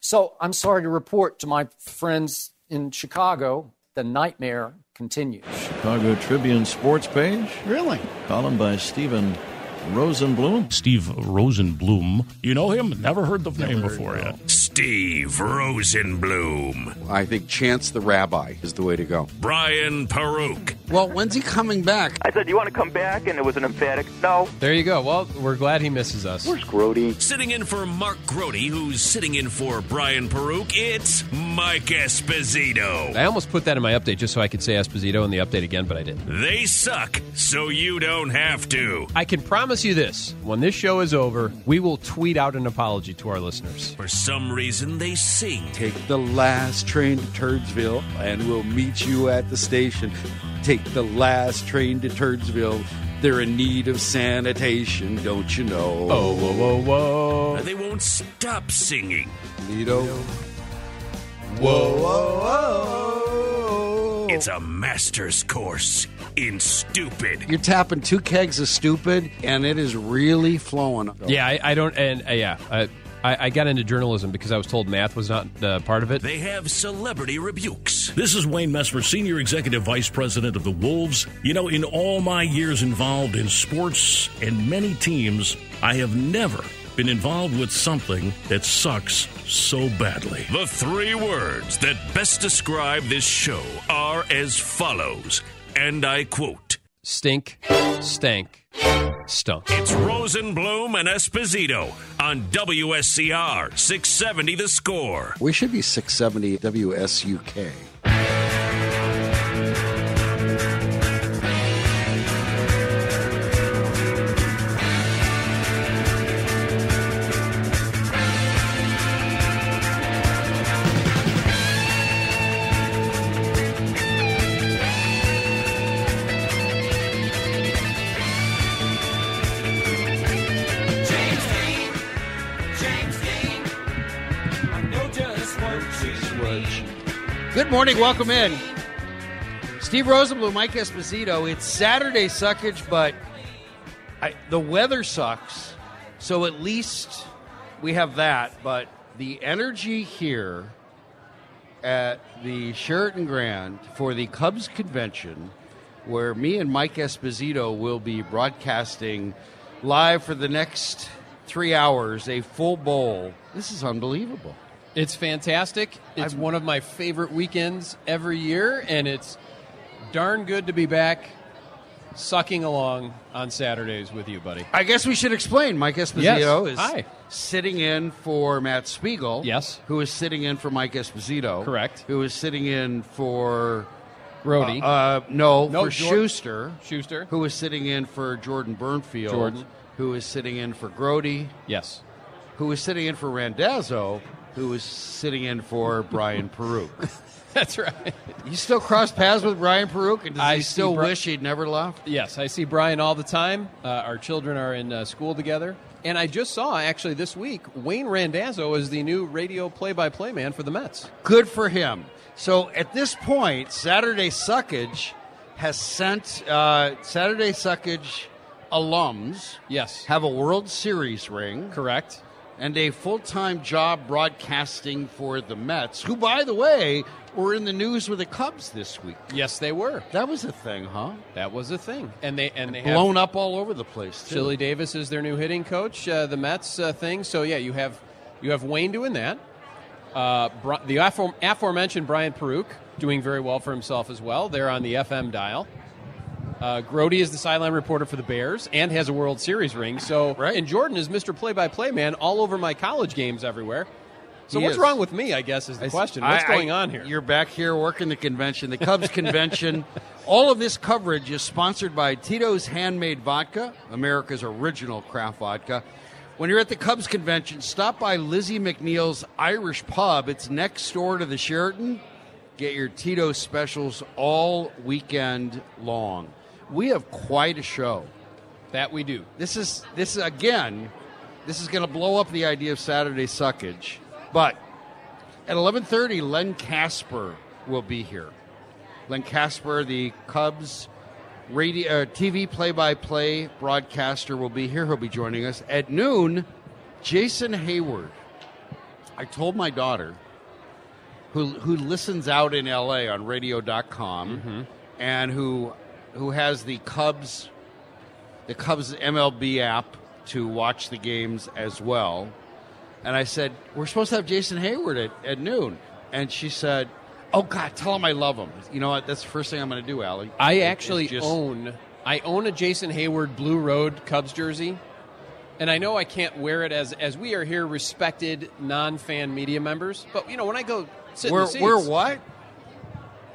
So I'm sorry to report to my friends in Chicago, the nightmare continues. Chicago Tribune sports page. Really? Column by Stephen Rosenbloom. Steve Rosenbloom. You know him? Never heard the Never name heard before no. yet. Steve Rosenbloom. I think Chance the Rabbi is the way to go. Brian Peruk. Well, when's he coming back? I said, Do "You want to come back?" And it was an emphatic no. There you go. Well, we're glad he misses us. Where's Grote? Sitting in for Mark Grote, who's sitting in for Brian Peruk, it's Mike Esposito. I almost put that in my update just so I could say Esposito in the update again, but I didn't. They suck, so you don't have to. I can promise you this: when this show is over, we will tweet out an apology to our listeners. For some reason, they sing. Take the last train to Turdsville, and we'll meet you at the station. Take the last train to Turdsville. They're in need of sanitation, don't you know? Oh, whoa, whoa, whoa! And they won't stop singing. Lido. Whoa, whoa, whoa! It's a master's course in stupid. You're tapping two kegs of stupid, and it is really flowing. Yeah, I, I don't, and uh, yeah, I, I, I got into journalism because I was told math was not uh, part of it. They have celebrity rebukes. This is Wayne Messmer, Senior Executive Vice President of the Wolves. You know, in all my years involved in sports and many teams, I have never been involved with something that sucks so badly. The three words that best describe this show are as follows, and I quote Stink, stank, stunk. It's Rosenbloom and Esposito on WSCR 670 The Score. We should be 670 WSUK. Good morning, welcome in. Steve Rosenbloom, Mike Esposito. It's Saturday suckage, but I, the weather sucks, so at least we have that. But the energy here at the Sheraton Grand for the Cubs convention, where me and Mike Esposito will be broadcasting live for the next three hours, a full bowl. This is unbelievable. It's fantastic. It's I'm- one of my favorite weekends every year, and it's darn good to be back sucking along on Saturdays with you, buddy. I guess we should explain. Mike Esposito Yes. is Hi. sitting in for Matt Spiegel. Yes. Who is sitting in for Mike Esposito. Correct. Who is sitting in for. Grote. Uh, uh, no, No, for Jor- Schuster. Schuster. Who is sitting in for Jordan Bernfield. Jordan. Who is sitting in for Grote. Yes. Who is sitting in for Randazzo. Who is sitting in for Brian Peruk. That's right. You still cross paths with Brian Peruk, and does I he still Bri- wish he'd never left? Yes, I see Brian all the time. Uh, our children are in uh, school together. And I just saw, actually, this week, Wayne Randazzo is the new radio play by play man for the Mets. Good for him. So at this point, Saturday Suckage has sent uh, Saturday Suckage alums Yes. have a World Series ring Correct. And a full time job broadcasting for the Mets, who, by the way, were in the news with the Cubs this week. Yes, they were. That was a thing, huh? That was a thing. And they and they have Blown up all over the place. Too. Chili Davis is their new hitting coach. Uh, the Mets uh, thing. So yeah, you have you have Wayne doing that. Uh, the afore- aforementioned Brian Peruk doing very well for himself as well. They're on the FM dial. Uh, Grote is the sideline reporter for the Bears and has a World Series ring. So Right. and Jordan is Mr. Play-by-Play man all over my college games everywhere. So He what's is. wrong with me? I guess is the I- question. What's I- going on here? You're back here working the convention, the Cubs convention. All of this coverage is sponsored by Tito's Handmade Vodka, America's original craft vodka. When you're at the Cubs convention, stop by Lizzie McNeill's Irish Pub. It's next door to the Sheraton. Get your Tito specials all weekend long. We have quite a show. That we do. This is this is again, this is going to blow up the idea of Saturday suckage. But at 11:30, Len Kasper will be here. Len Kasper, the Cubs radio uh, TV play-by-play broadcaster, will be here. He'll be joining us at noon. Jason Heyward. I told my daughter, who who listens out in LA on Radio.com, and who who has the Cubs the Cubs MLB app to watch the games as well. And I said, We're supposed to have Jason Heyward at, at noon. And she said, Oh, God, tell him I love him. You know what? That's the first thing I'm going to do, Allie. I It- actually just- own I own a Jason Heyward Blue Road Cubs jersey. And I know I can't wear it as as we are here respected non-fan media members, but you know when I go sit in We're, the seats, we're what?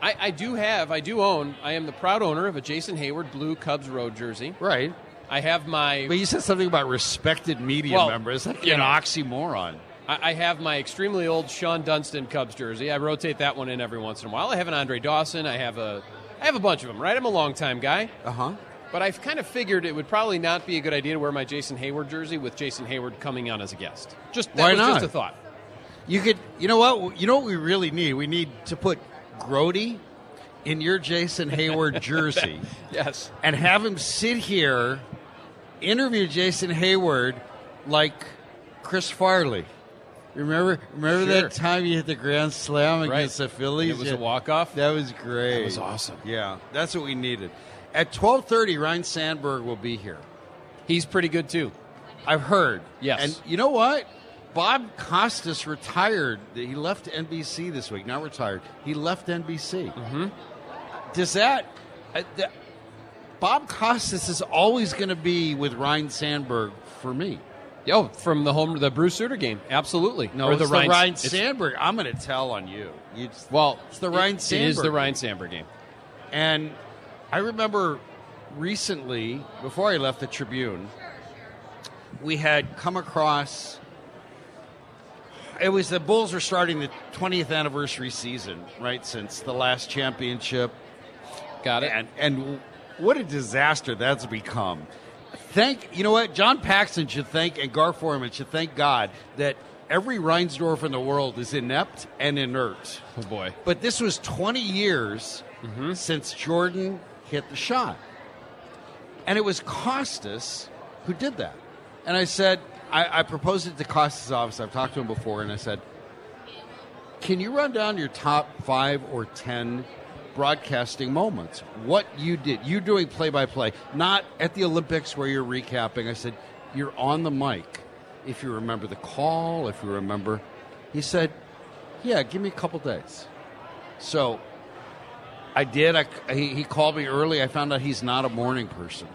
I, I do have, I do own, I am the proud owner of a Jason Heyward Blue Cubs Road jersey. Right. I have my But you said something about respected media Well, members. That's you an know. oxymoron. I I have my extremely old Shawon Dunston Cubs jersey. I rotate that one in every once in a while. I have an Andre Dawson. I have a, I have a bunch of them. Right, I'm a long time guy. Uh huh. But I've kind of figured it would probably not be a good idea to wear my Jason Heyward jersey with Jason Heyward coming on as a guest. Just that Why was not? just a thought. You could, you know what? You know what we really need? We need to put Grote in your Jason Heyward jersey. Yes. and have him sit here, interview Jason Heyward like Chris Farley. Remember, remember Sure. that time you hit the grand slam Right. against the Phillies? It was Yeah. a walk off. That was great. That was awesome. Yeah, that's what we needed. At twelve thirty, Ryne Sandberg will be here. He's pretty good too. I've heard. Yes. And you know what? Bob Costas retired. He left NBC this week. Not retired. He left NBC. Mm-hmm. Does that? Uh, Bob Costas is always going to be with Ryne Sandberg for me. Oh, from the home the Bruce Sutter game, absolutely. No, Or it's the Ryan, Ryne Sandberg. I'm going to tell on you. you just- Well, it's the Ryan it- Sandberg. It is the. Ryne Sandberg game. And I remember recently, before I left the Tribune, we had come across. It was the Bulls were starting the 20th anniversary season, right? Since the last championship. Got it. And, and what a disaster that's become. Thank, you know what? John Paxson should thank, and Gar Forman should thank God that every Reinsdorf in the world is inept and inert. Oh boy. But this was 20 years mm-hmm. since Jordan hit the shot. And it was Costas who did that. And I said, I, I proposed it to Costas' office. I've talked to him before, and I said, Can you run down your top five or 10 broadcasting moments? What you did. You doing play by play, not at the Olympics where you're recapping. I said, You're on the mic. If you remember the call, if you remember. He said, Yeah, give me a couple days. So I did. I, he, he called me early. I found out he's not a morning person.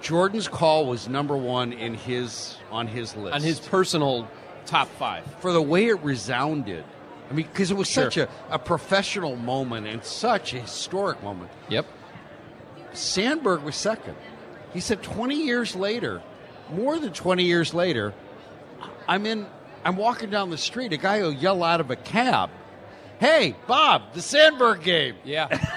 Jordan's call was number one in his on his list On his personal top five. for the way it resounded. I mean, because it was Sure. such a, a professional moment and such a historic moment. Yep. Sandberg was second. He said 20 years later, more than 20 years later, I'm in. I'm walking down the street. A guy will yell out of a cab, "Hey, Bob, the Sandberg game." Yeah.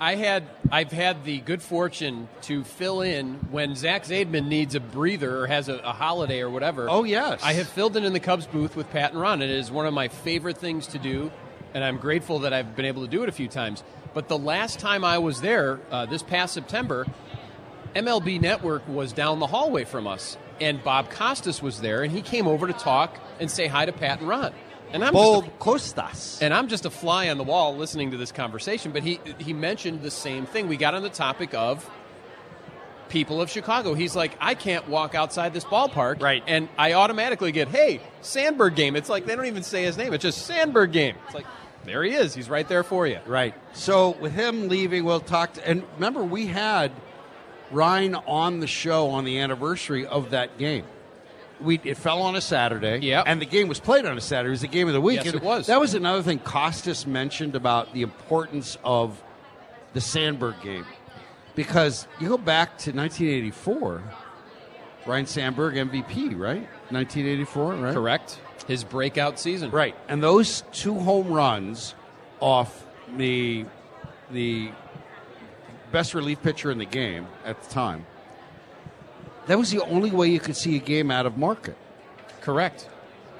I had I've had the good fortune to fill in when Zach Zaidman needs a breather or has a, a holiday or whatever. Oh, yes. I have filled in in the Cubs booth with Pat and Ron. It is one of my favorite things to do, and I'm grateful that I've been able to do it a few times. But the last time I was there, uh, this past September, MLB Network was down the hallway from us, and Bob Costas was there, and he came over to talk and say hi to Pat and Ron. And I'm just a- Costas. and I'm just a fly on the wall listening to this conversation, but he he mentioned the same thing. We got on the topic of people of Chicago. He's like, I can't walk outside this ballpark, Right. And I automatically get, hey, Sandberg game. It's like they don't even say his name. It's just Sandberg game. It's like there he is. He's right there for you. Right. So with him leaving, we'll talk. To, and remember, we had Ryne on the show on the anniversary of that game. We it fell on a Saturday. Yep. And the game was played on a Saturday. It was the game of the week. Yes, it was. That was another thing Costas mentioned about the importance of the Sandberg game. Because you go back to 1984, Ryne Sandberg MVP, right? 1984, right? Correct. His breakout season. Right. And those two home runs off the the best relief pitcher in the game at the time. That was the only way you could see a game out of market. Correct.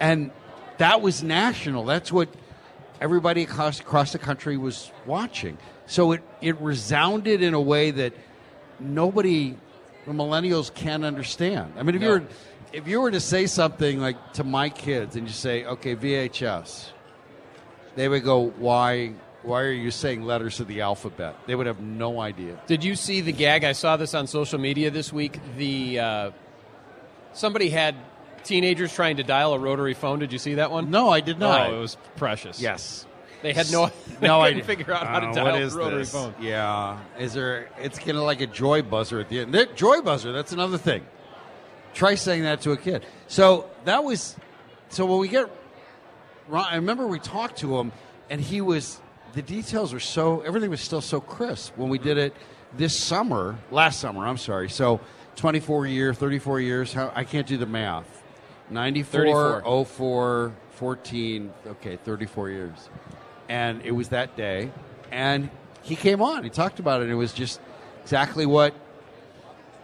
And that was national. That's what everybody across, across the country was watching. So it, it resounded in a way that nobody, the millennials, can understand. I mean, if No. you were if you were to say something like to my kids and you say, "Okay, VHS," they would go, "Why? Why are you saying letters of the alphabet?" They would have no idea. Did you see the gag? I saw this on social media this week. The uh, somebody had teenagers trying to dial a rotary phone. Did you see that one? No, I did not. Oh, it was precious. Yes. They had no. They no couldn't idea. figure out how to Uh, dial what a rotary this? phone. Yeah, is there? It's kind of like a joy buzzer at the end. There- Joy buzzer. That's another thing. Try saying that to a kid. So that was. So when we get, Ron- I remember we talked to him, and he was. The details were so. Everything was still so crisp when we did it this summer. Last summer, I'm sorry. So 24 years, 34 years. How I can't do the math. 94, 34. 04, 14. Okay, 34 years and it was that day and he came on he talked about it and it was just exactly what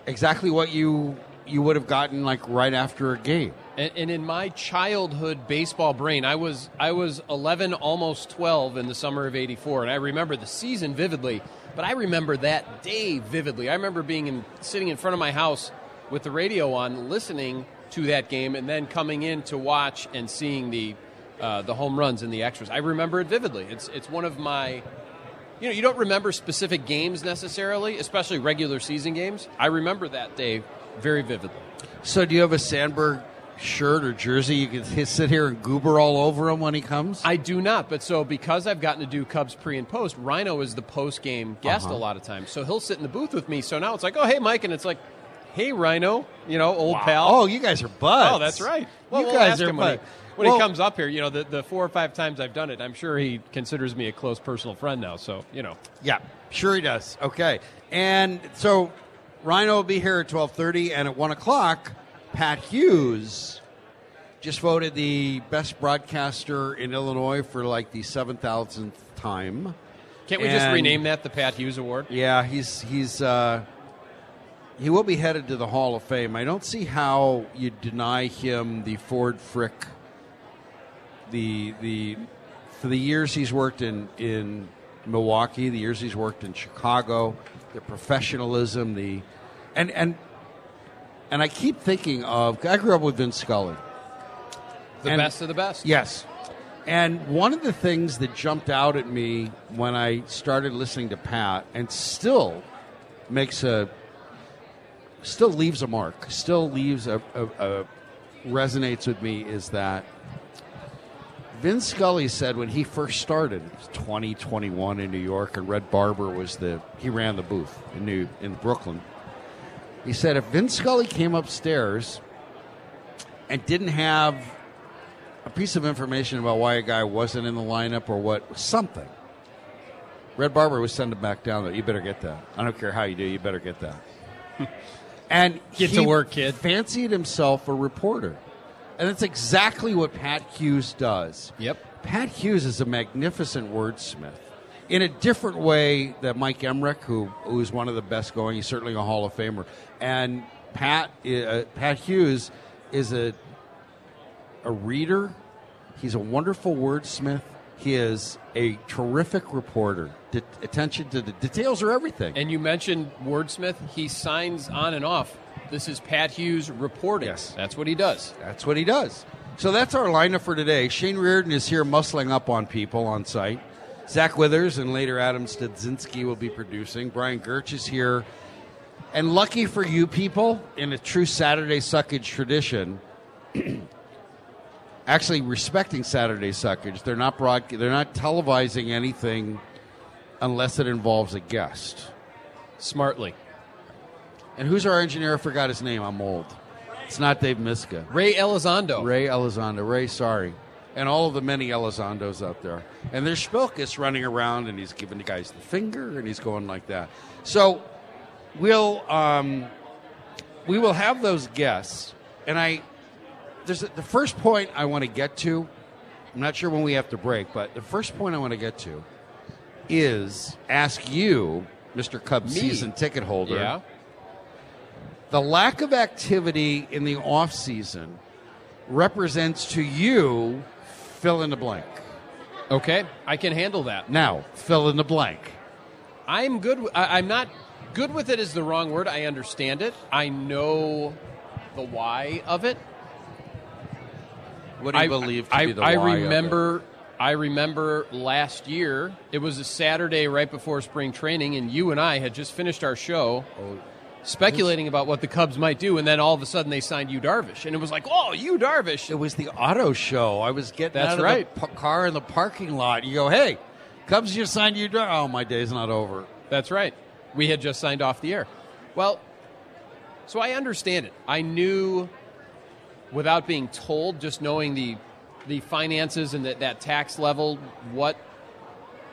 exactly what you you would have gotten like right after a game And, and in my childhood baseball brain, I was I was 11, almost 12 in the summer of '84, and I remember the season vividly. But I remember that day vividly. I remember being in, sitting in front of my house with the radio on, listening to that game, and then coming in to watch and seeing the uh, the home runs and the extras. I remember it vividly. It's it's one of my you know, you don't remember specific games necessarily, especially regular season games. I remember that day very vividly. so do you have a sandberg shirt or jersey you can sit here and goober all over him when he comes I do not, but so because I've gotten to do Cubs pre and post, Rhino is the post game guest Uh-huh. a lot of times. So he'll sit in the booth with me. So now it's like, oh hey Mike, and it's like, hey Rhino, you know, old pal. oh you guys are buds Oh, that's right. Well, you we'll guys are when, he, buds. when Well- he comes up here. You know, the, the four or five times I've done it, I'm sure he considers me a close personal friend now. So you know, Yeah, sure he does. Okay, and so Rhino will be here at twelve thirty, and at one o'clock, Pat Hughes just voted the best broadcaster in Illinois for like the seven thousandth time. can't we just rename that the Pat Hughes Award? Yeah, he's he's uh, he will be headed to the Hall of Fame. I don't see how you deny him the Ford Frick. The the for the years he's worked in in Milwaukee, the years he's worked in Chicago, the professionalism, the and and and I keep thinking of I grew up with Vin Scully. The And- best of the best. Yes. And one of the things that jumped out at me when I started listening to Pat and still makes a still leaves a mark, still leaves a, a, a resonates with me is that Vin Scully said when he first started, it was 2021 in New York, and Red Barber was the he ran the booth in New in Brooklyn. He said if Vin Scully came upstairs and didn't have a piece of information about why a guy wasn't in the lineup or what something. Red Barber would send him back down. There, you better get that. I don't care how you do. You better get that. and Get he to work, kid. Fancied himself a reporter, and that's exactly what Pat Hughes does. Yep. Pat Hughes is a magnificent wordsmith. In a different way that Mike Emrick, who who is one of the best going, he's certainly a Hall of Famer, and Pat uh, Pat Hughes is a a reader. He's a wonderful wordsmith. He is a terrific reporter. De- attention to the details are everything. And you mentioned Wordsmith. He signs on and off. This is Pat Hughes reporting. Yes. That's what he does. That's what he does. So that's our lineup for today. Shane Reardon is here muscling up on people on site. Zach Withers and later Adam Stadzinski will be producing. Brian Gertz is here. And lucky for you people, in a true Saturday suckage tradition, actually respecting Saturday suckage, they're not broad, they're not televising anything unless it involves a guest. Smartly. And who's our engineer? I forgot his name. I'm old. It's not Dave Miska. Ray Elizondo. Ray Elizondo. Ray, sorry. And all of the many Elizondos out there. And there's Spilkus running around and he's giving the guys the finger and he's going like that. So we'll um, we will have those guests, and I there's a, the first point I want to get to. I'm not sure when we have to break, but the first point I want to get to is ask you, Mr. Cubs Me? season ticket holder, Yeah. the lack of activity in the off season represents to you fill in the blank. Okay, I can handle that. Now, fill in the blank. I'm good. w- I, am not good with it. Is the wrong word. I understand it. I know the why of it. What do you I, believe to I, be the I why of it? remember. I remember last year. It was a Saturday right before spring training, and you and I had just finished our show, Oh, speculating about what the Cubs might do, and then all of a sudden they signed Yu Darvish, and it was like, oh, Yu Darvish. It was the auto show. I was getting That's out of right. the p- car in the parking lot. You go, hey, Cubs just signed you. Dar-" Oh, my day's not over. That's right. We had just signed off the air. Well, so I understand it. I knew without being told, just knowing the the finances and that, that tax level, what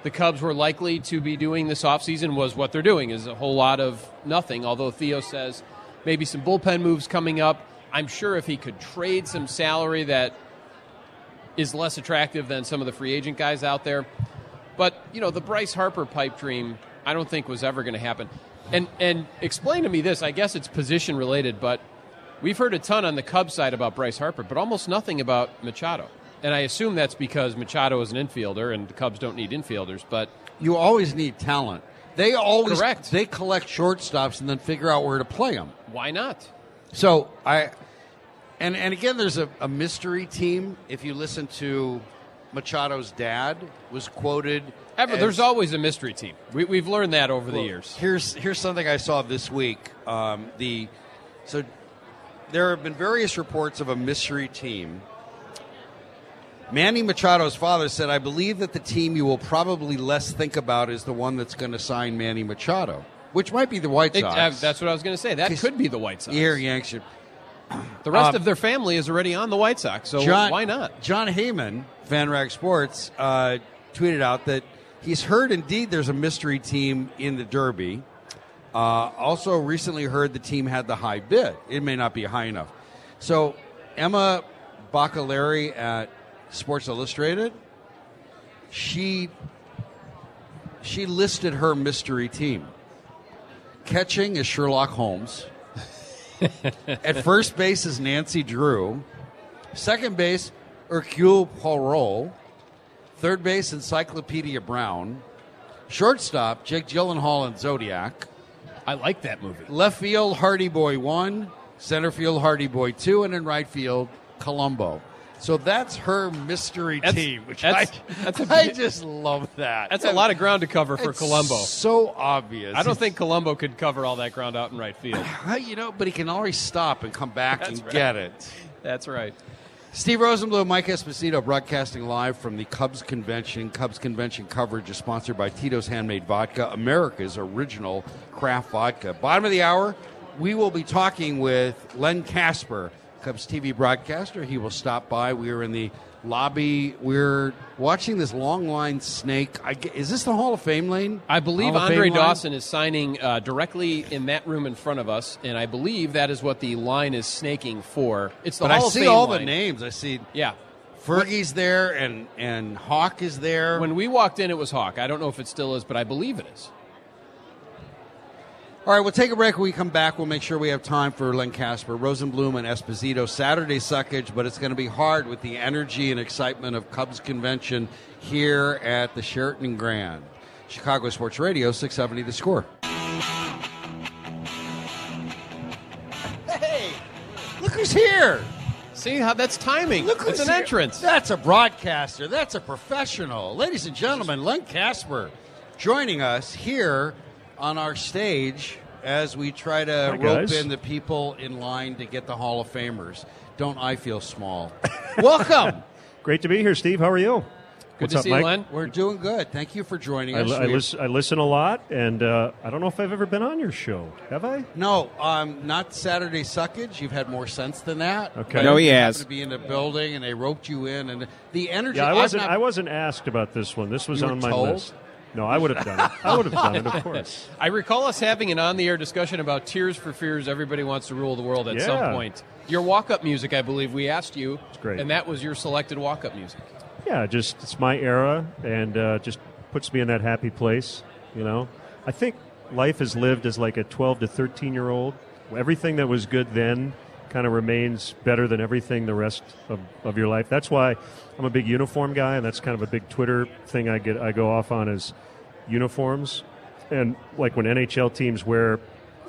the Cubs were likely to be doing this offseason was what they're doing is a whole lot of nothing. Although Theo says maybe some bullpen moves coming up. I'm sure if he could trade some salary that is less attractive than some of the free agent guys out there. But you know, the Bryce Harper pipe dream, I don't think was ever going to happen. And and explain to me this. I guess it's position related, but we've heard a ton on the Cubs side about Bryce Harper, but almost nothing about Machado. And I assume that's because Machado is an infielder, and the Cubs don't need infielders. But You always need talent. They always Correct. They collect shortstops and then figure out where to play them. why not? So I, and and again, there's a, a mystery team. If you listen to Machado's dad, was quoted. Ever, as- there's always a mystery team. We, we've learned that over the years. Here's here's something I saw this week. Um, the so there have been various reports of a mystery team. Manny Machado's father said, "I believe that the team you will probably less think about is the one that's going to sign Manny Machado, which might be the White It- Sox." uh, that's what I was going to say. That could be the White Sox. Here, Yanks should The rest Um, of their family is already on the White Sox, so John, why not? Jon Heyman, FanRag Sports, uh, tweeted out that he's heard indeed there's a mystery team in the Derby. Uh, also, recently heard the team had the high bid. It may not be high enough. So, Emma Baccellieri at Sports Illustrated, she she listed her mystery team. Catching is Sherlock Holmes. At first base is Nancy Drew. Second base, Hercule Poirot. Third base, Encyclopedia Brown. Shortstop, Jake Gyllenhaal and Zodiac. I like that movie. Left field, Hardy Boy 1. Center field, Hardy Boy 2. And in right field, Columbo. So that's her mystery That's- team, which that's- I, that's a I just love that. That's a lot of ground to cover for It's Columbo. So obvious. I don't think Columbo could cover all that ground out in right field. You know, but he can always stop and come back That's and right. get it. That's right. Steve Rosenbloom, Mike Esposito, broadcasting live from the Cubs Convention. Cubs Convention coverage is sponsored by Tito's Handmade Vodka, America's original craft vodka. Bottom of the hour, we will be talking with Len Kasper, Cubs TV broadcaster. He will stop by. We are in the lobby. We're watching this long line snake. I, ge- is this the Hall of Fame lane? I believe Hall Andre Fame line? Dawson is signing uh, directly in that room in front of us, and I believe that is what the line is snaking for. It's the But I Hall of see Fame all line. the names. I see Yeah. Fergie's there and, and Hawk is there. When we walked in, it was Hawk. I don't know if it still is, but I believe it is. All right, we'll take a break. When we come back, we'll make sure we have time for Len Kasper, Rosenbloom, and Esposito. Saturday suckage, but it's going to be hard with the energy and excitement of Cubs convention here at the Sheraton Grand. Chicago Sports Radio, 670 The Score. Hey, look who's here. See how that's timing. Look it's who's an here. entrance. That's a broadcaster. That's a professional. Ladies and gentlemen, Len Casper joining us here on our stage as we try to Hi, rope guys. in the people in line to get the Hall of Famers. Don't I feel small? Welcome. Great to be here, Steve. How are you? Good What's to up, see you, Mike? We're doing good. Thank you for joining I, us. I, We- listen, I listen a lot, and uh, I don't know if I've ever been on your show. Have I? No, um, not Saturday Suckage. You've had more sense than that. Okay. But No, he you has. To be in the building, and they roped you in, and the energy. Yeah, I I've wasn't. not- I wasn't asked about this one. This was You were on my told? list. No, I would have done it. I would have done it, of course. I recall us having an on-the-air discussion about Tears for Fears. Everybody wants to rule the world at some point. Your walk-up music, I believe, we asked you, It's great. and that was your selected walk-up music. Yeah, just it's my era, and uh, just puts me in that happy place. You know, I think life is lived as like a 12 to 13 year old. Everything that was good then kind of remains better than everything the rest of, of your life. That's why I'm a big uniform guy, and that's kind of a big Twitter thing I get I go off on is uniforms. And like when NHL teams wear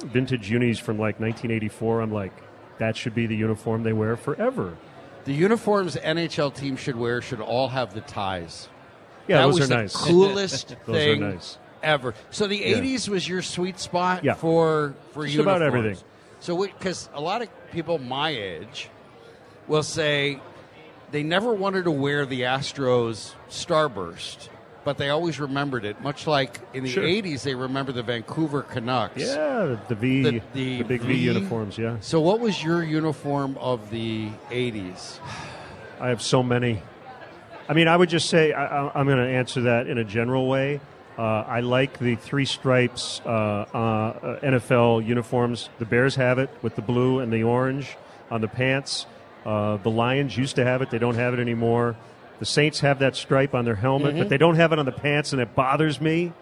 vintage unis from like 1984, I'm like, that should be the uniform they wear forever. The uniforms NHL teams should wear should all have the ties. Yeah, that those was are the nice. coolest Those are thing nice. ever. So the Yeah. '80s was your sweet spot Yeah. for for Just uniforms. about everything. So because a lot of people my age will say they never wanted to wear the Astros Starburst, but they always remembered it. Much like in the Sure. '80s, they remember the Vancouver Canucks. Yeah, the V, The- the, the big v. V. uniforms. Yeah, So, what was your uniform of the '80s? I have so many. I mean, I would just say I, I- I'm going to answer that in a general way. Uh, I like the three stripes uh, uh, NFL uniforms. The Bears have it with the blue and the orange on the pants. Uh, the Lions used to have it; they don't have it anymore. The Saints have that stripe on their helmet, Mhm. but they don't have it on the pants, and it bothers me.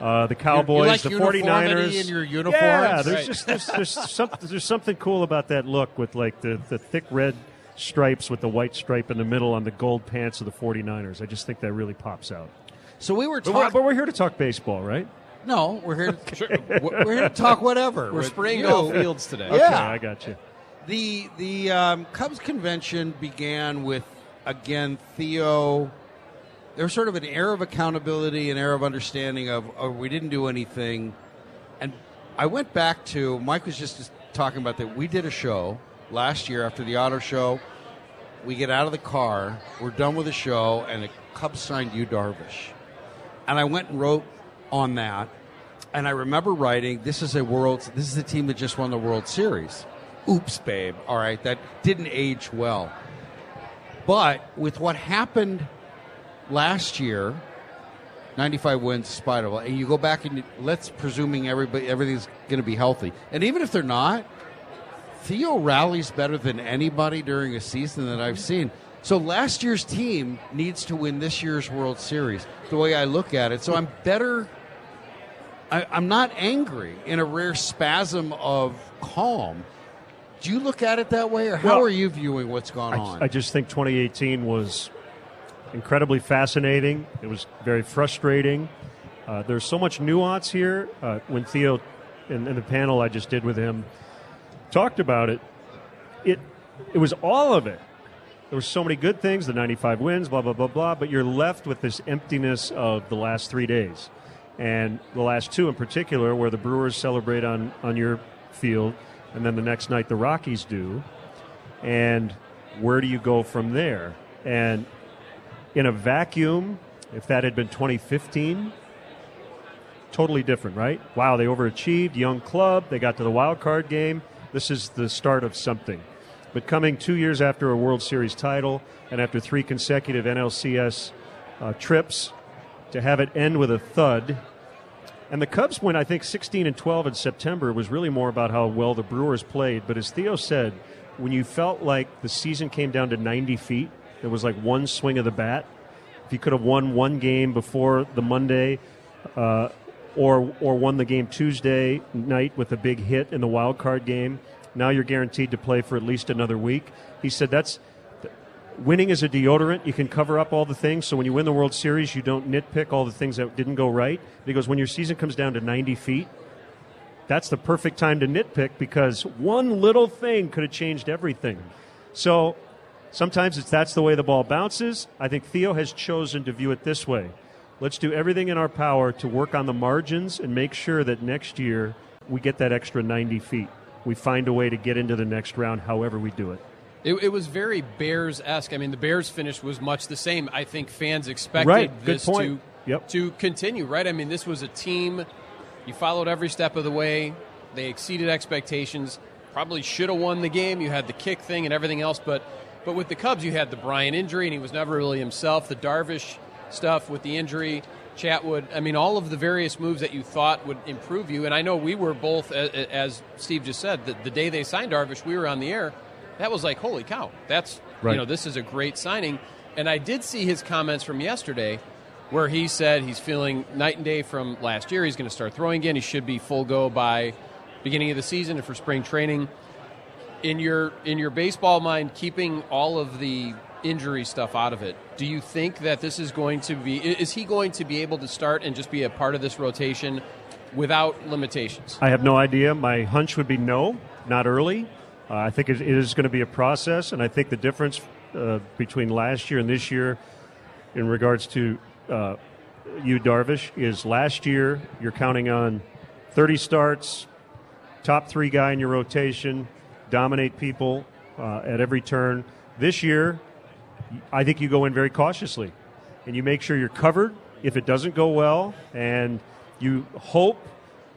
Uh, the Cowboys, like the uniformity 49ers. in your uniforms? Yeah, there's Right. just there's, there's, some, there's something cool about that look with like the, the thick red stripes with the white stripe in the middle on the gold pants of the 49ers. I just think that really pops out. So we were But we're, talking. but we're here to talk baseball, right? No, we're here. To, we're here to talk whatever. We're spraying you. golf fields today. Okay, Yeah. I got you. The the um, Cubs convention began with again Theo. There was sort of an air of accountability, an air of understanding of oh, we didn't do anything, and I went back to Mike was just talking about that. We did a show last year after the auto show. We get out of the car, we're done with the show, and the Cubs signed Yu Darvish, and I went and wrote on that, and I remember writing, "This is a world. This is a team that just won the World Series." Oops, babe. All right, that didn't age well. But with what happened last year, 95 wins, all, and you go back and let's presuming everybody everything's going to be healthy, and even if they're not, Theo rallies better than anybody during a season that I've seen. So last year's team needs to win this year's World Series. The way I look at it, so I'm better. I, I'm not angry in a rare spasm of calm. Do you look at it that way, or how Well, are you viewing what's gone on? I, I just think 2018 was incredibly fascinating. It was very frustrating. Uh, there's so much nuance here. Uh, when Theo, in, in the panel I just did with him, talked about it, it it was all of it. There were so many good things, the 95 wins, blah blah blah blah. But you're left with this emptiness of the last three days, and the last two in particular, where the Brewers celebrate on on your field, and then the next night the Rockies do and where do you go from there? And in a vacuum, if that had been 2015, totally different, right? Wow, they overachieved, young club, they got to the wild card game. This is the start of something. But coming two years after a World Series title and after three consecutive NLCS uh, trips, to have it end with a thud and the Cubs went, I think, 16 and 12 in September was really more about how well the Brewers played. But as Theo said, when you felt like the season came down to 90 feet, it was like one swing of the bat. If you could have won one game before the Monday, uh, or or won the game Tuesday night with a big hit in the wild card game, now you're guaranteed to play for at least another week. He said that's winning is a deodorant. You can cover up all the things. So when you win the World Series, you don't nitpick all the things that didn't go right. Because when your season comes down to 90 feet, that's the perfect time to nitpick because one little thing could have changed everything. So sometimes it's that's the way the ball bounces. I think Theo has chosen to view it this way. Let's do everything in our power to work on the margins and make sure that next year we get that extra 90 feet. We find a way to get into the next round however we do it. It, it was very Bears esque. I mean, the Bears finish was much the same. I think fans expected Right. This to Yep. to continue. Right. I mean, this was a team. You followed every step of the way. They exceeded expectations. Probably should have won the game. You had the kick thing and everything else, but but with the Cubs, you had the Bryant injury, and he was never really himself. The Darvish stuff with the injury. Chatwood. I mean, all of the various moves that you thought would improve you. And I know we were both, as Steve just said, the, the day they signed Darvish, we were on the air. That was like, holy cow! That's Right. you know, this is a great signing. And I did see his comments from yesterday, where he said he's feeling night and day from last year. He's going to start throwing again. He should be full go by beginning of the season and for spring training. In your in your baseball mind, keeping all of the injury stuff out of it, do you think that this is going to be? Is he going to be able to start and just be a part of this rotation without limitations? I have no idea. My hunch would be no, not early. Uh, I think it, is going to be a process, and I think the difference uh, between last year and this year, in regards to uh, you, Darvish, is last year you're counting on 30 starts, top three guy in your rotation, dominate people uh, at every turn. This year, I think you go in very cautiously, and you make sure you're covered if it doesn't go well, and you hope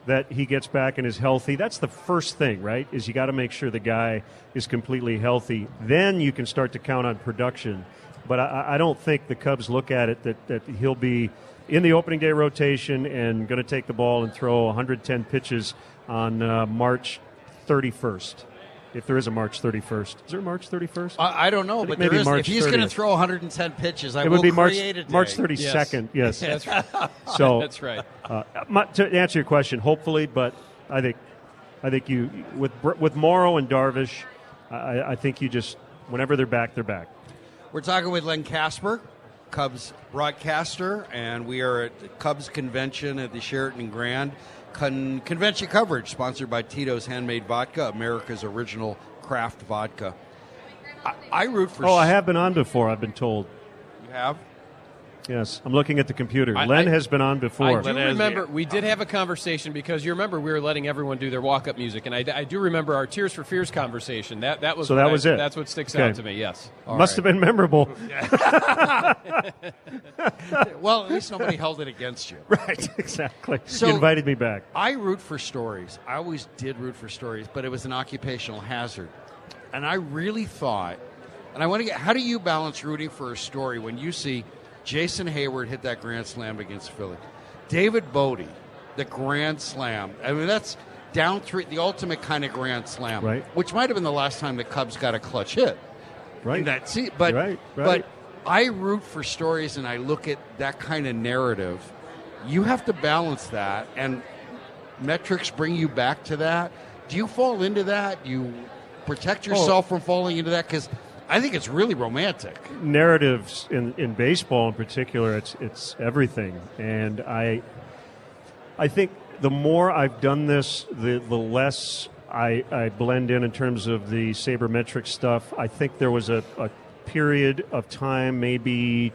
that he gets back and is healthy. That's the first thing, right? Is you got to make sure the guy is completely healthy. Then you can start to count on production. But I, I don't think the Cubs look at it that, that he'll be in the opening day rotation and going to take the ball and throw 110 pitches on uh, March 31st. If there is a March 31st, is there a March 31st? I, I don't know, think but maybe there is, March if he's going to throw 110 pitches, I it would be March create a day. March 32nd. Yes, That's right. So That's right. Uh, my, to answer your question, hopefully, but I think I think you with with Morrow and Darvish, I, I think you just whenever they're back, they're back. We're talking with Len Kasper, Cubs broadcaster, and we are at the Cubs convention at the Sheraton Grand. Con- convention coverage sponsored by Tito's Handmade Vodka, America's original craft vodka. I, I root for. Oh, I have been on before. I've been told. You have? Yes, I'm looking at the computer. I- Len I- has been on before. I do remember we did have a conversation because you remember we were letting everyone do their walk-up music, and I, I do remember our Tears for Fears conversation. That that was So that I- was it. That's what sticks Okay. out to me. Yes, Must have been memorable. well, at least nobody held it against you. Right, exactly. So- you invited me back. I root for stories. I always did root for stories, but it was an occupational hazard. And I really thought, and I want to get, how do you balance rooting for a story when you see Jason Heyward hit that grand slam against Philly? David Bote, the grand slam. I mean, that's down three, the ultimate kind of grand slam. Right. Which might have been the last time the Cubs got a clutch hit. Right. That's it. But, Right, but. I root for stories and I look at that kind of narrative. You have to balance that, and metrics bring you back to that. Do you fall into that? Do you protect Oh. yourself from falling into that? Because I think it's really romantic. narratives in, in baseball in particular it's it's everything and i i think the more i've done this the the less i i blend in in terms of the sabermetric stuff i think there was a, a period of time maybe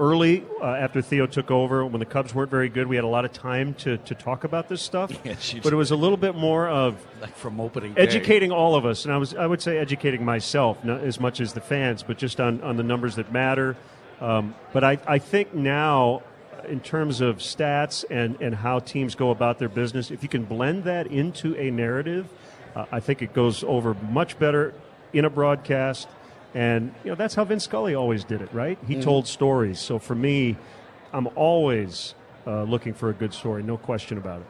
early uh, after Theo took over when the Cubs weren't very good we had a lot of time to, to talk about this stuff you but it was a little bit more of Like from opening day. educating all of us, and I was I would say educating myself, not as much as the fans, but just on, on the numbers that matter. Um, but I, I think now, in terms of stats and, and how teams go about their business, if you can blend that into a narrative, uh, I think it goes over much better in a broadcast. And you know that's how Vin Scully always did it, right? He Mhm. told stories. So for me, I'm always uh, looking for a good story, no question about it.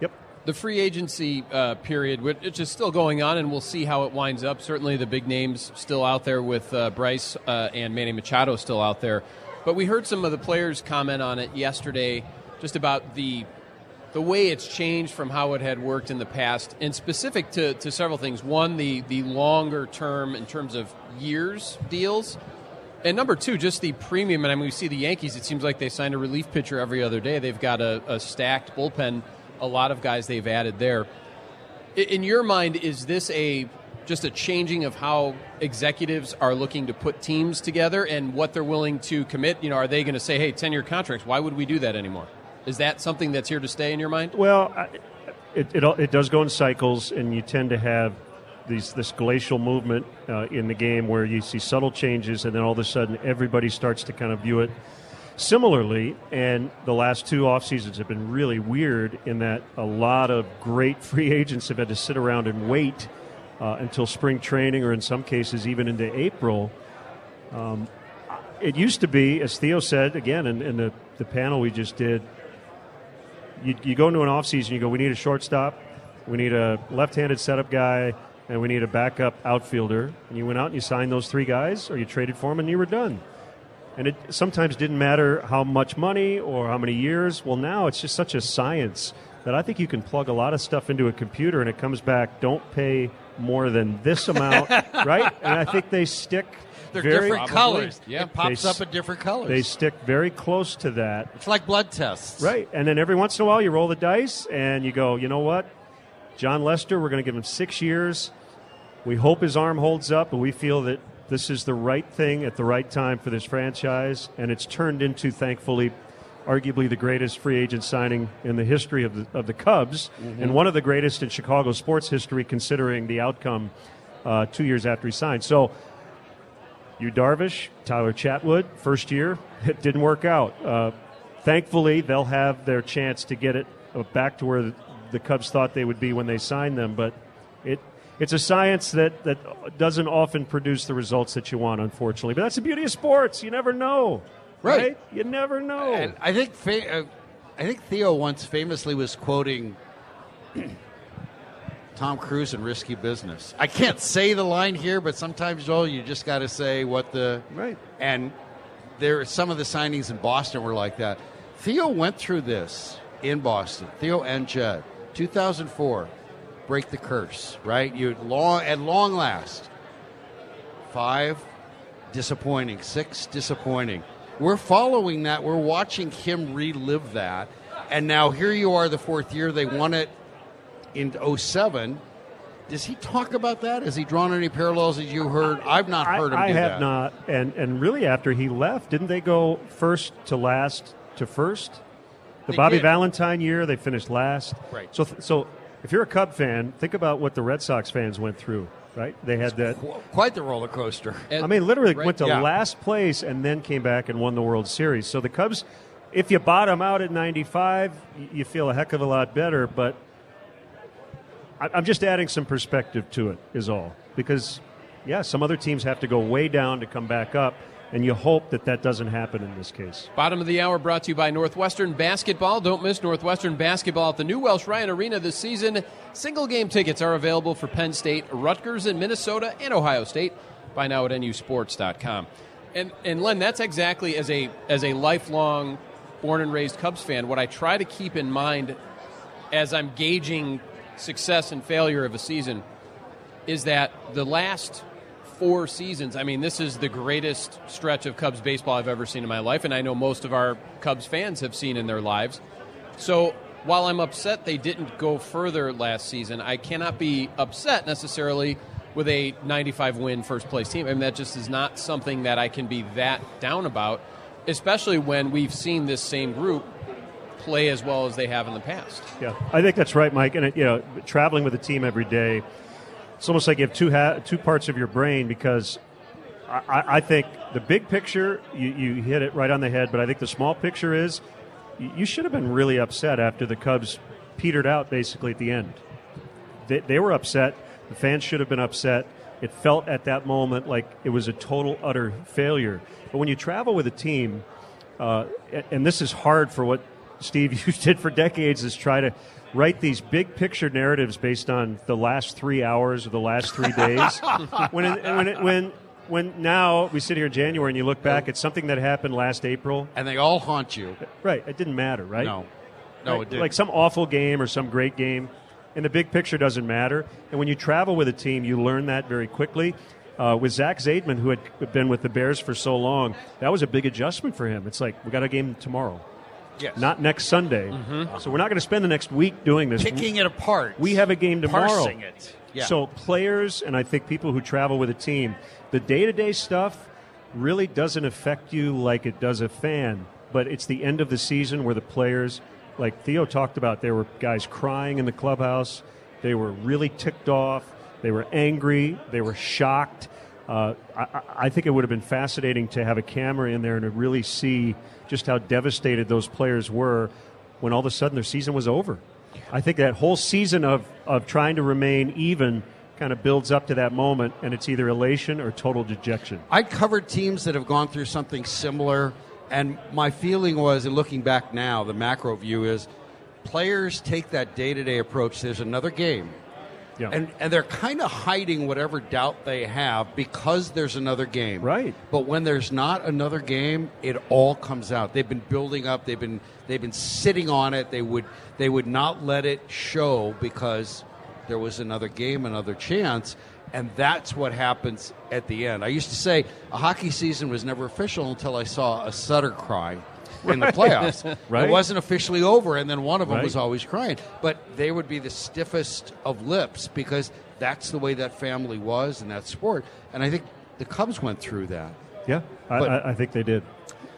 Yep. the free agency uh, period, which is still going on, and we'll see how it winds up. Certainly, the big names still out there with uh, Bryce uh, and Manny Machado still out there. But we heard some of the players comment on it yesterday, just about the the way it's changed from how it had worked in the past, and specific to, to several things. One, the the longer term in terms of years deals. And number two, just the premium. And I mean, we see the Yankees. It seems like they signed a relief pitcher every other day. They've got a, a stacked bullpen. A lot of guys they've added there. In your mind, is this a just a changing of how executives are looking to put teams together and what they're willing to commit? You know, are they going to say, "Hey, ten-year contracts? Why would we do that anymore?" Is that something that's here to stay in your mind? Well, it, it, it does go in cycles, and you tend to have these, this glacial movement uh, in the game where you see subtle changes, and then all of a sudden everybody starts to kind of view it similarly. And the last two off seasons have been really weird in that a lot of great free agents have had to sit around and wait uh, until spring training, or in some cases even into April. Um, it used to be, as Theo said again in, in the, the panel we just did, you, you go into an offseason, you go, we need a shortstop, we need a left handed setup guy, and we need a backup outfielder. And you went out and you signed those three guys, or you traded for them, and you were done. And it sometimes didn't matter how much money or how many years. Well, now it's just such a science that I think you can plug a lot of stuff into a computer and it comes back, don't pay more than this amount, right? And I think they stick. They're very, different colors. Yeah. It pops They up in different colors. They stick very close to that. it's like blood tests. Right. And then every once in a while you roll the dice and you go, you know what? Jon Lester, we're going to give him six years. We hope his arm holds up, and we feel that this is the right thing at the right time for this franchise. And it's turned into, thankfully, arguably the greatest free agent signing in the history of the, of the Cubs, and one of the greatest in Chicago sports history, considering the outcome uh, two years after he signed. So, Yu Darvish, Tyler Chatwood, first year, it didn't work out. Uh, thankfully, they'll have their chance to get it back to where the, the Cubs thought they would be when they signed them. But it it's a science that, that doesn't often produce the results that you want, unfortunately. But that's the beauty of sports. You never know, Right. right? You never know. And I think fa- uh, I think Theo once famously was quoting Tom Cruise in Risky Business. I can't say the line here, but sometimes Joel, you just got to say what the right. And there, some of the signings in Boston were like that. Theo went through this in Boston. Theo and Jed, 2004, break the curse. Right, you long at long last. Five, disappointing. Six, disappointing. We're following that. We're watching him relive that. And now here you are, the fourth year. They won it in 07. Does he talk about that? Has he drawn any parallels as you heard? I've not heard him I, I do have that. not. And and really, after he left, didn't they go first to last to first? The They Bobby did. Valentine year, they finished last. Right. So so if you're a Cub fan, think about what the Red Sox fans went through. Right? They had that. Quite the roller coaster. I mean, literally Right, went to yeah. last place and then came back and won the World Series. So the Cubs, if you bottom out at 95, you feel a heck of a lot better. But I- I'm just adding some perspective to it, is all. Because, yeah, some other teams have to go way down to come back up, and you hope that that doesn't happen in this case. Bottom of the hour brought to you by Northwestern Basketball. Don't miss Northwestern Basketball at the new Welsh Ryan Arena this season. Single game tickets are available for Penn State, Rutgers, and Minnesota, and Ohio State. Buy now at nusports.com. And, and Len, that's exactly as a, as a lifelong born and raised Cubs fan, what I try to keep in mind as I'm gauging success and failure of a season is that the last four seasons, I mean, this is the greatest stretch of Cubs baseball I've ever seen in my life, and I know most of our Cubs fans have seen in their lives. So while I'm upset they didn't go further last season, I cannot be upset necessarily with a 95 win first place team. I mean, that just is not something that I can be that down about, especially when we've seen this same group play as well as they have in the past. Yeah, I think that's right, Mike. And, you know, traveling with a team every day, it's almost like you have two, ha- two parts of your brain because I, I- think the big picture, you, you hit it right on the head, but I think the small picture is you, should have been really upset after the Cubs petered out basically at the end. They, they were upset. The fans should have been upset. It felt at that moment like it was a total, utter failure. But when you travel with a team, uh, and this is hard for what Steve you did for decades, is try to write these big picture narratives based on the last three hours or the last three days. when, it, when, it, when, when now we sit here in January and you look back at something that happened last April, and they all haunt you. Right, it didn't matter, right? No. No, Right? it didn't. Like some awful game or some great game, and the big picture doesn't matter. And when you travel with a team, you learn that very quickly. Uh, with Zach Zaidman, who had been with the Bears for so long, that was a big adjustment for him. It's like we got a game tomorrow, Yes. not next Sunday. Mm-hmm. So we're not going to spend the next week doing this. Picking it apart. We have a game tomorrow. Parsing it. Yeah. So players and I think people who travel with a team, the day to day stuff really doesn't affect you like it does a fan. But it's the end of the season where the players, like Theo talked about, there were guys crying in the clubhouse. They were really ticked off. They were angry. They were shocked. Uh, I, I- think it would have been fascinating to have a camera in there and to really see just how devastated those players were when all of a sudden their season was over. I think that whole season of, of trying to remain even kind of builds up to that moment, and it's either elation or total dejection. I covered teams that have gone through something similar, and my feeling was, and looking back now, the macro view is players take that day to day approach. There's another game. Yeah. And, and they're kind of hiding whatever doubt they have because there's another game. Right. But when there's not another game, it all comes out. They've been building up. They've been they've been sitting on it. They would they would not let it show because there was another game, another chance, and that's what happens at the end. I used to say a hockey season was never official until I saw a Sutter cry in the playoffs. Right. It wasn't officially over, and then one of them Right. was always crying. But they would be the stiffest of lips because that's the way that family was in that sport. And I think the Cubs went through that. Yeah, I, I, I think they did.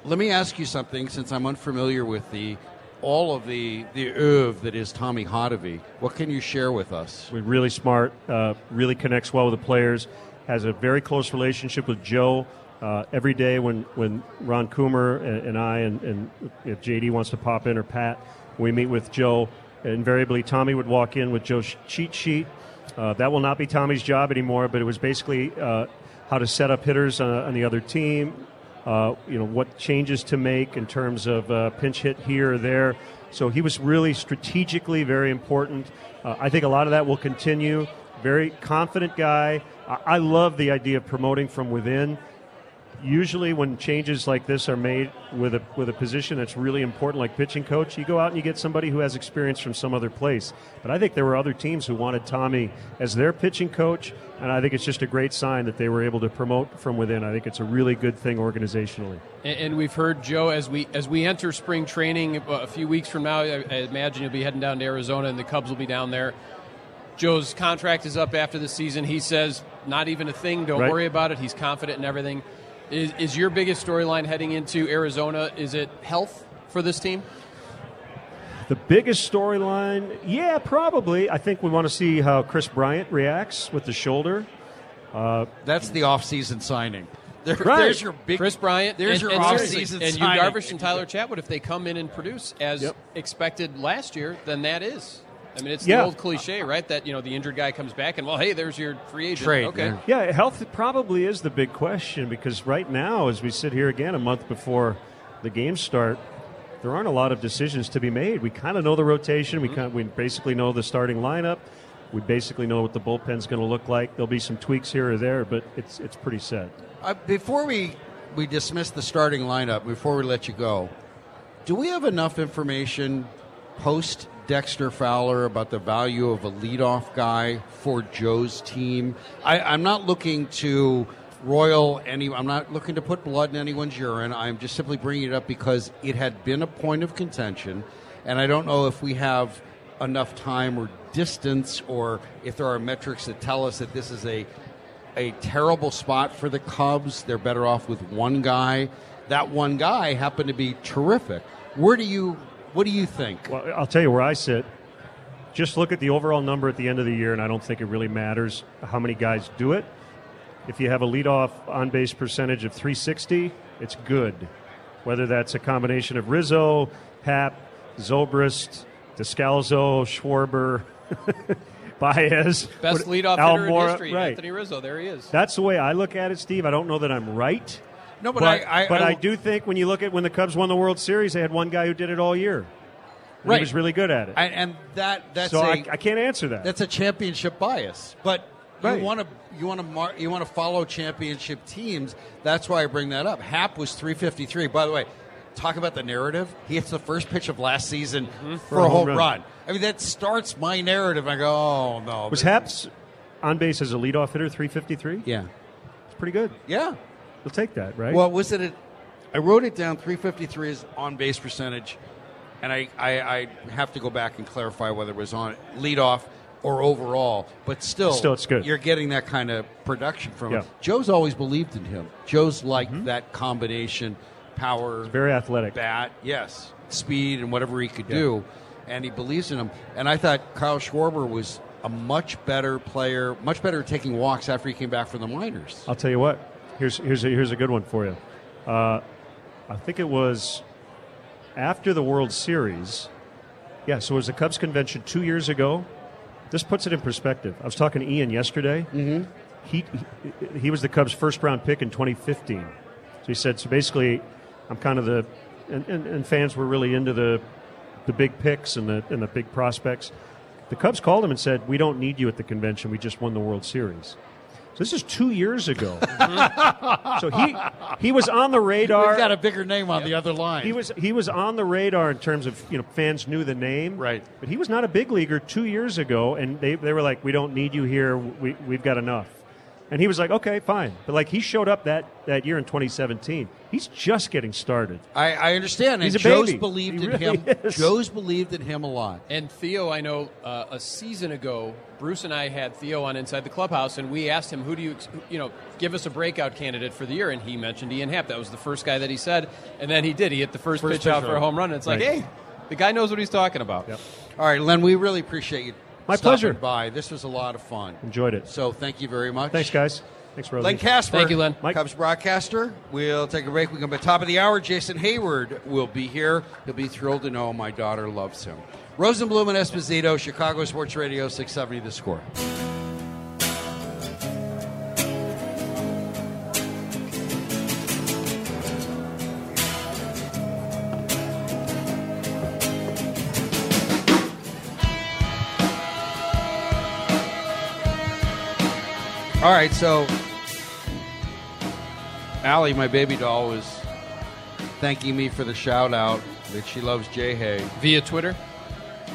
Let me ask you something, since I'm unfamiliar with the all of the the oeuvre that is Tommy Hotovy. What can you share with us? We're really smart, uh, really connects well with the players, has a very close relationship with Joe. Uh, every day when, when Ron Coomer and, and I, and, and if JD wants to pop in or Pat, we meet with Joe. Invariably, Tommy would walk in with Joe's cheat sheet. Uh, that will not be Tommy's job anymore, but it was basically uh, how to set up hitters on, on the other team, uh, you know what changes to make in terms of uh, pinch hit here or there. So he was really strategically very important. Uh, I think a lot of that will continue. Very confident guy. I, I love the idea of promoting from within. Usually, when changes like this are made with a with a position that's really important, like pitching coach, you go out and you get somebody who has experience from some other place. But I think there were other teams who wanted Tommy as their pitching coach, and I think it's just a great sign that they were able to promote from within. I think it's a really good thing organizationally. And, and we've heard Joe as we as we enter spring training uh, a few weeks from now. I, I imagine you'll be heading down to Arizona, and the Cubs will be down there. Joe's contract is up after the season. He says, "Not even a thing. Don't Right. worry about it." He's confident in everything. Is, is your biggest storyline heading into Arizona? Is it health for this team? The biggest storyline, yeah, probably. I think we want to see how Kris Bryant reacts with the shoulder. Uh, That's the off-season signing. There, Right. There's your big Kris Bryant, There's and, your and off-season signing. and Yu. Darvish and Tyler Chatwood. If they come in and produce as Yep. expected last year, then that is. I mean, it's Yeah. the old cliche, right? That you know the injured guy comes back and well, hey, there's your free agent. Trade, okay. yeah. Yeah, health probably is the big question because right now, as we sit here again a month before the games start, there aren't a lot of decisions to be made. We kind of know the rotation. We kind we basically know the starting lineup. We basically know what the bullpen's going to look like. There'll be some tweaks here or there, but it's it's pretty set. Uh, before we we dismiss the starting lineup, before we let you go, do we have enough information post Dexter Fowler about the value of a leadoff guy for Joe's team? I, I'm not looking to royal any. I'm not looking to put blood in anyone's urine. I'm just simply bringing it up because it had been a point of contention, and I don't know if we have enough time or distance, or if there are metrics that tell us that this is a a terrible spot for the Cubs. They're better off with one guy. That one guy happened to be terrific. Where do you what do you think? Well, I'll tell you where I sit. Just look at the overall number at the end of the year, and I don't think it really matters how many guys do it. If you have a leadoff on base percentage of 360, it's good. Whether that's a combination of Rizzo, Happ, Zobrist, Descalso, Schwarber, Baez, Best what- leadoff Al hitter in history, right. Anthony Rizzo. There he is. That's the way I look at it, Steve. I don't know that I'm right. No, but but I- I- but I- I do think when you look at when the Cubs won the World Series, they had one guy who did it all year. Right. He was really good at it. And, and that that's so a, I I can't answer that. that's a championship bias. But Right. you want to you want to mar- you want to follow championship teams. That's why I bring that up. Happ was 353. By the way, talk about the narrative. He hits the first pitch of last season mm-hmm. for, a home run. I mean, that starts my narrative. I go, oh no. Was Happ's on base as a leadoff hitter 353? Yeah. It's pretty good. Yeah. You'll take that, right? Well, was it? A, I wrote it down. 353 is on base percentage, and I, I, I have to go back and clarify whether it was on leadoff or overall. But still, Still, it's good. You're getting that kind of production from. Yeah. Mm-hmm. Joe's always believed in him. Joe's liked that combination, power, very athletic. bat, yes, speed, and whatever he could do, and he believes in him. And I thought Kyle Schwarber was a much better player, much better at taking walks after he came back from the minors. I'll tell you what. Here's here's a, here's a good one for you. Uh, I think it was after the World Series. Yeah, so it was the Cubs convention two years ago. this puts it in perspective. I was talking to Ian yesterday. Mm-hmm. He, he he was the Cubs' first round pick in 2015. So he said, so basically, I'm kind of the, and, and, and fans were really into the, the big picks and the and the big prospects. The Cubs called him and said, "We don't need you at the convention. We just won the World Series." So this is two years ago. so he he was on the radar. We've got a bigger name on the other line. He was he was on the radar in terms of you know fans knew the name, right? But he was not a big leaguer two years ago, and they, they were like, "We don't need you here. We we've got enough." And he was like, "Okay, fine." But like he showed up that that year in 2017. He's just getting started. I, I understand. He's and a Joe's baby. believed He in really him. is. Joe's believed in him a lot. And Theo, I know uh, a season ago, Bruce and I had Theo on Inside the Clubhouse, and we asked him, "Who do you, you know, give us a breakout candidate for the year?" And he mentioned Ian Happ. That was the first guy that he said, and then he did. He hit the first, First pitch out for a home run. And it's like, hey, the guy knows what he's talking about. All right, Len, we really appreciate you. My pleasure. By this was a lot of fun. Enjoyed it. So thank you very much. Thanks, guys. Thanks, Rosie. Len Kasper. Thank you, Len. Mike. Cubs broadcaster. We'll take a break. We come back to top of the hour. Jason Heyward will be here. He'll be thrilled to know my daughter loves him. Rosenbloom and Esposito, Chicago Sports Radio, 670 The Score. Right, so Allie, my baby doll, was thanking me for the shout out that she loves Jay Hay. Via Twitter?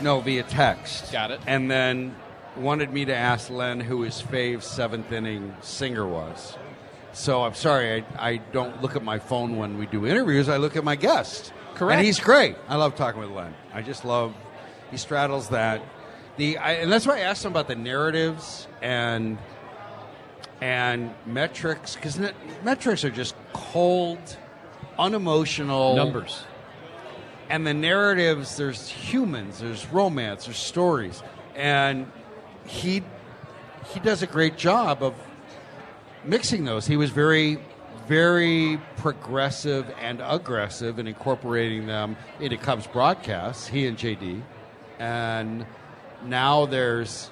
No, via text. Got it. And then wanted me to ask Len who his fave seventh inning singer was. So I'm sorry, I, I don't look at my phone when we do interviews. I look at my guest. Correct. And he's great. I love talking with Len. I just love he straddles that. The I, and that's why I asked him about the narratives and and metrics because metrics are just cold, unemotional. Numbers. and the narratives there's humans there's romance there's stories. And he he does a great job of mixing those. He was very very progressive and aggressive in incorporating them into Cubs broadcasts he and JD and now there's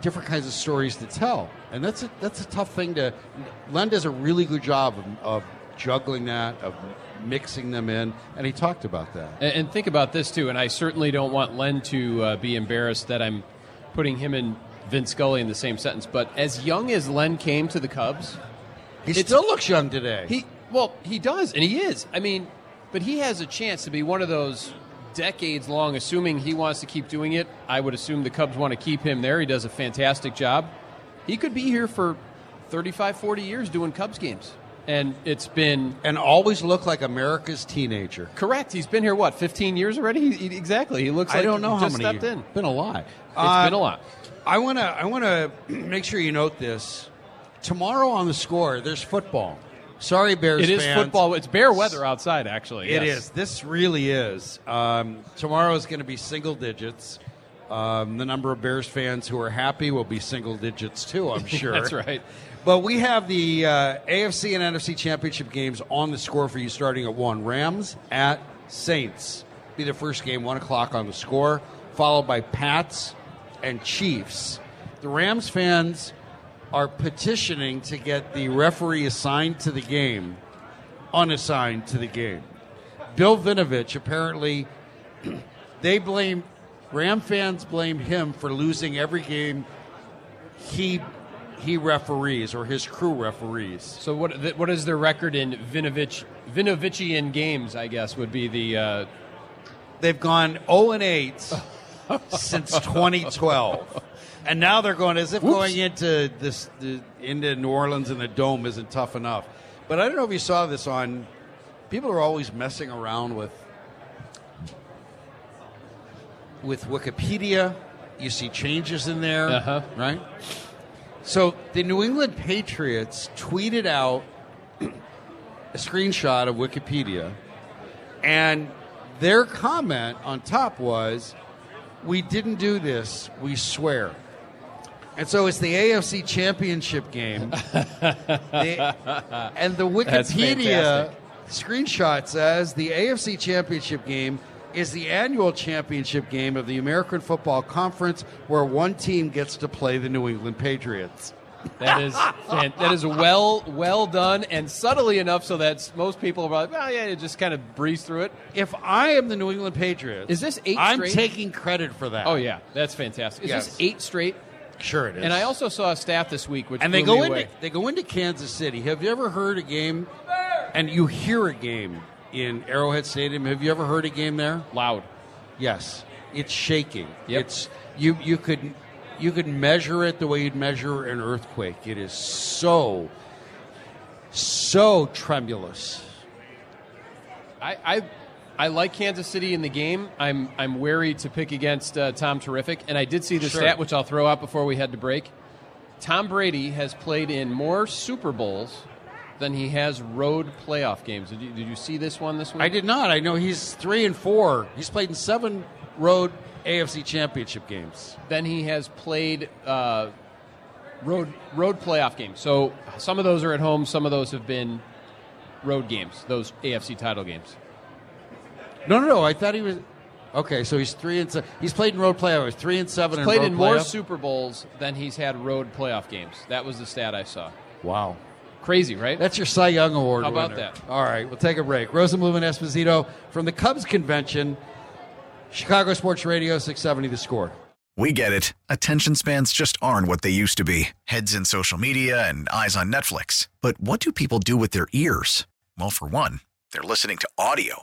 different kinds of stories to tell and that's a, that's a tough thing to Len does a really good job of, of juggling that of mixing them in and he talked about that And, and think about this too. And I certainly don't want Len to uh, be embarrassed that I'm putting him and Vince Scully in the same sentence. But as young as Len came to the Cubs, he still looks young today He well, he does, and he is. I mean, but he has a chance to be one of those decades long. Assuming he wants to keep doing it, I would assume the Cubs want to keep him there. He does a fantastic job. He could be here for 35, 40 years doing Cubs games, and it's been and always look like America's teenager correct. He's been here what 15 years already. He, he- exactly. He looks. I don't know how just many stepped in. been a lot It's Uh, been a lot. I want to I want to make sure you note this. Tomorrow on the score, there's football. Sorry, Bears It is fans. football. It's bear weather outside. Actually, It is. yes. This really is. Um, tomorrow is going to be single digits. Um, the number of Bears fans who are happy will be single digits too. I'm sure. That's right. But we have the uh, AFC and NFC championship games on the score for you starting at 1. Rams at Saints. Be the first game, 1 o'clock on the score, followed by Pats and Chiefs. The Rams fans are petitioning to get the referee assigned to the game unassigned to the game. Bill Vinovich apparently they blame Ram fans blame him for losing every game he he referees or his crew referees. So what what is their record in Vinovich Vinovichian games? I guess would be the. Uh, They've gone 0 and 8 since 2012. And now they're going as if Whoops. going into this the, into New Orleans in the dome isn't tough enough. But I don't know if you saw this on people are always messing around with with Wikipedia. You see changes in there, Uh-huh. right? So the New England Patriots tweeted out a screenshot of Wikipedia, and their comment on top was, "We didn't do this. We swear." And so it's the AFC Championship game, The- and the Wikipedia screenshot says the AFC Championship game is the annual championship game of the American Football Conference, where one team gets to play the New England Patriots. That is fan- that is well well done and subtly enough so that most people are like, well, yeah, you just kind of breeze through it. If I am the New England Patriots, Is this eight I'm straight? taking credit for that. Oh yeah, that's fantastic. Is Yes. this eight straight? Sure it is. And I also saw a stat this week, which and they go into away. they go into Kansas City. Have you ever heard a game? And you hear a game in Arrowhead Stadium. Have you ever heard a game there? Loud. Yes, it's shaking. Yep. It's you. You could you could measure it the way you'd measure an earthquake. It is so so tremulous. I, I I like Kansas City in the game. I'm I'm wary to pick against uh, Tom Terrific, and I did see the Sure. stat which I'll throw out before we head to break. Tom Brady has played in more Super Bowls than he has road playoff games. Did you, did you see this one this week? I did not. I know he's three and four. He's played in seven road AFC Championship games. Then he has played uh, road road playoff games. So some of those are at home. Some of those have been road games. Those AFC title games. No, no, no. I thought he was. Okay, so he's three and se- he's played in road playoffs. Three and seven. He's in played road in more playoff. Super Bowls than he's had road playoff games. That was the stat I saw. Wow. Crazy, right? That's your Cy Young Award. How about winner. that? All right, we'll take a break. Rosenbloom and Esposito from the Cubs convention, Chicago Sports Radio 670 The Score. We get it. Attention spans just aren't what they used to be heads in social media and eyes on Netflix. But what do people do with their ears? Well, for one, they're listening to audio.